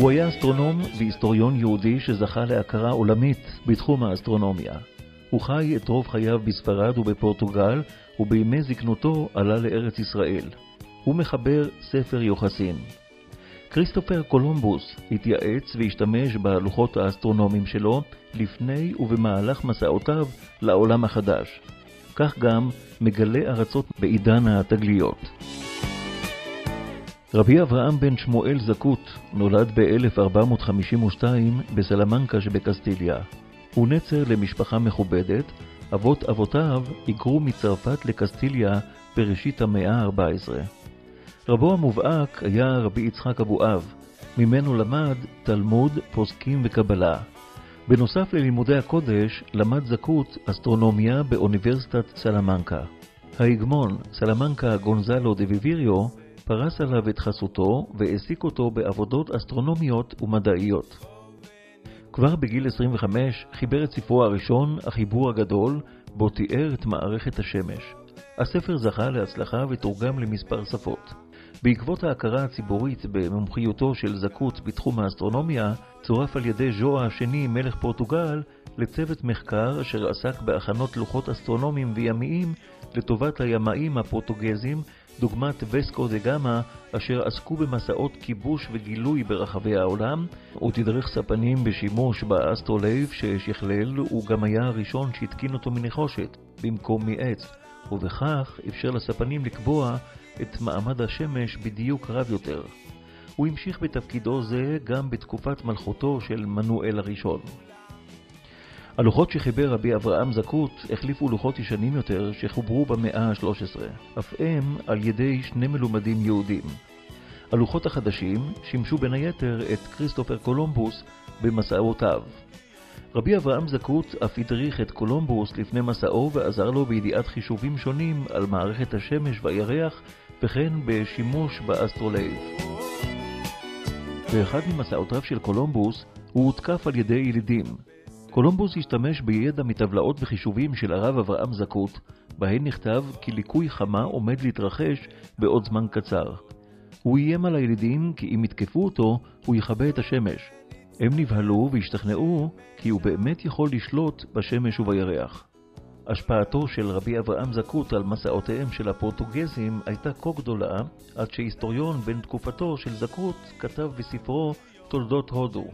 הוא היה אסטרונום והיסטוריון יהודי שזכה להכרה עולמית בתחום האסטרונומיה. הוא חי את רוב חייו בספרד ובפורטוגל, ובימי זקנותו עלה לארץ ישראל. הוא מחבר ספר יוחסין. כריסטופר קולומבוס התייעץ והשתמש בלוחות האסטרונומיים שלו לפני ובמהלך מסעותיו לעולם החדש. כך גם מגלה ארצות בעידן התגליות. רבי אברהם בן שמואל זקוט נולד ב-1452 בסלמנקה שבקסטיליה. הוא נצר למשפחה מכובדת, אבות אבותיו היגרו מצרפת לקסטיליה בראשית המאה ה-14. רבו המובהק היה רבי יצחק אבואב, ממנו למד תלמוד, פוסקים וקבלה. בנוסף ללימודי הקודש, למד זכות אסטרונומיה באוניברסיטת סלמנקה. ההגמון, סלמנקה גונזלו דה ויביריו, פרס עליו את חסותו והעסיק אותו בעבודות אסטרונומיות ומדעיות. כבר בגיל 25 חיבר את ספרו הראשון, החיבור הגדול, בו תיאר את מערכת השמש. הספר זכה להצלחה ותורגם למספר שפות. בעקבות ההכרה הציבורית במומחיותו של זקוט בתחום האסטרונומיה, צורף על ידי ז'ו השני, מלך פורטוגל, לצוות מחקר אשר עסק בהכנות לוחות אסטרונומיים וימיים לטובת הימאים הפורטוגזים, דוגמת וסקו דה גמא, אשר עסקו במסעות כיבוש וגילוי ברחבי העולם, ותדרך ספנים בשימוש באסטרולייב ששכלל, הוא גם היה הראשון שהתקין אותו מנחושת, במקום מעץ, ובכך אפשר לספנים לקבוע את מעמד השמש בדיוק רב יותר. הוא המשיך בתפקידו זה גם בתקופת מלכותו של מנואל הראשון. הלוחות שחיבר רבי אברהם זקוט החליפו לוחות ישנים יותר שחוברו במאה ה-13, אף הם על ידי שני מלומדים יהודים. הלוחות החדשים שימשו בין היתר את כריסטופר קולומבוס במסעותיו. רבי אברהם זקוט אף הדריך את קולומבוס לפני מסעו ועזר לו בידיעת חישובים שונים על מערכת השמש והירח וכן בשימוש באסטרולייב. באחד ממסעותיו של קולומבוס הוא הותקף על ידי ילידים. קולומבוס השתמש בידע מטבלאות וחישובים של הרב אברהם זקוט, בהן נכתב כי ליקוי חמה עומד להתרחש בעוד זמן קצר. הוא איים על הילידים כי אם יתקפו אותו, הוא יכבה את השמש. הם נבהלו והשתכנעו כי הוא באמת יכול לשלוט בשמש ובירח. השפעתו של רבי אברהם זקוט על מסעותיהם של הפורטוגזים הייתה כה גדולה, עד שהיסטוריון בן תקופתו של זקוט כתב בספרו תולדות הודו.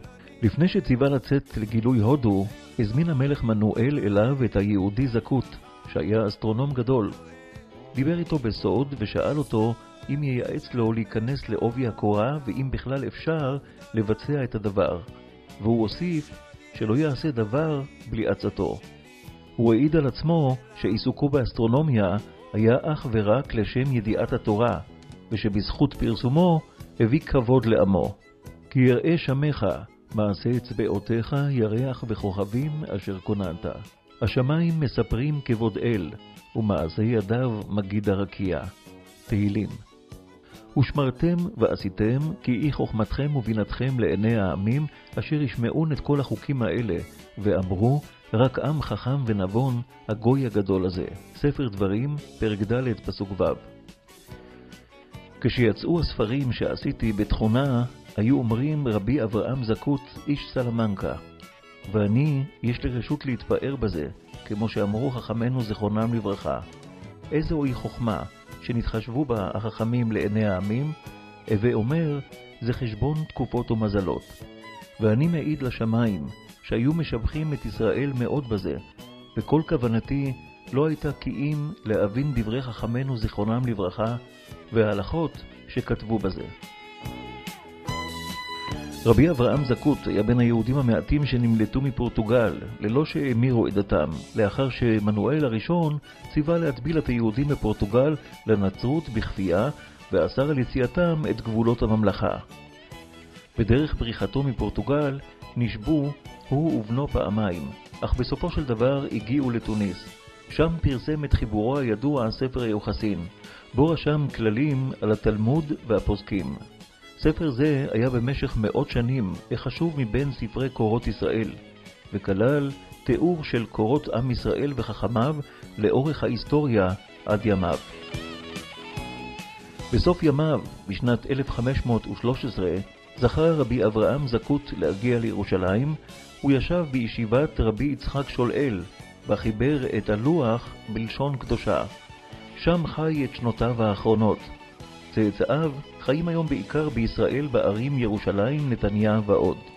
לפני שציווה לצאת לגילוי הודו, הזמין המלך מנואל אליו את היהודי זקוט, שהיה אסטרונום גדול. דיבר איתו בסוד ושאל אותו אם ייעץ לו להיכנס לעובי הקורה ואם בכלל אפשר לבצע את הדבר, והוא הוסיף שלא יעשה דבר בלי עצתו. הוא העיד על עצמו שעיסוקו באסטרונומיה היה אך ורק לשם ידיעת התורה, ושבזכות פרסומו הביא כבוד לעמו. כי יראה שמך, מעשה אצבעותיך, ירח וכוכבים אשר כוננת. השמיים מספרים כבוד אל, ומעשה ידיו מגיד הרקיע. תהילים. ושמרתם ועשיתם, כי אי חוכמתכם ובינתכם לעיני העמים, אשר ישמעון את כל החוקים האלה, ואמרו, רק עם חכם ונבון, הגוי הגדול הזה. ספר דברים, פרק ד', פסוק ו'. כשיצאו הספרים שעשיתי בתכונה, היו אומרים רבי אברהם זקוט, איש סלמנקה. ואני, יש לי רשות להתפאר בזה, כמו שאמרו חכמינו זכרונם לברכה. איזוהי חוכמה, שנתחשבו בה החכמים לעיני העמים, הווה אומר, זה חשבון תקופות ומזלות. ואני מעיד לשמיים, שהיו משבחים את ישראל מאוד בזה, וכל כוונתי לא הייתה כי אם להבין דברי חכמינו זיכרונם לברכה, וההלכות שכתבו בזה. רבי אברהם זקוט היה בין היהודים המעטים שנמלטו מפורטוגל, ללא שהמירו את דתם, לאחר שמנואל הראשון ציווה להטביל את היהודים בפורטוגל לנצרות בכפייה, ואסר על יציאתם את גבולות הממלכה. בדרך בריחתו מפורטוגל נשבו הוא ובנו פעמיים, אך בסופו של דבר הגיעו לתוניס. שם פרסם את חיבורו הידוע ספר היוחסין, בו רשם כללים על התלמוד והפוסקים. ספר זה היה במשך מאות שנים החשוב מבין ספרי קורות ישראל, וכלל תיאור של קורות עם ישראל וחכמיו לאורך ההיסטוריה עד ימיו. בסוף ימיו, בשנת 1513, זכה רבי אברהם זקות להגיע לירושלים, הוא ישב בישיבת רבי יצחק שולאל, וחיבר את הלוח בלשון קדושה. שם חי את שנותיו האחרונות. צאצאיו חיים היום בעיקר בישראל בערים ירושלים, נתניה ועוד.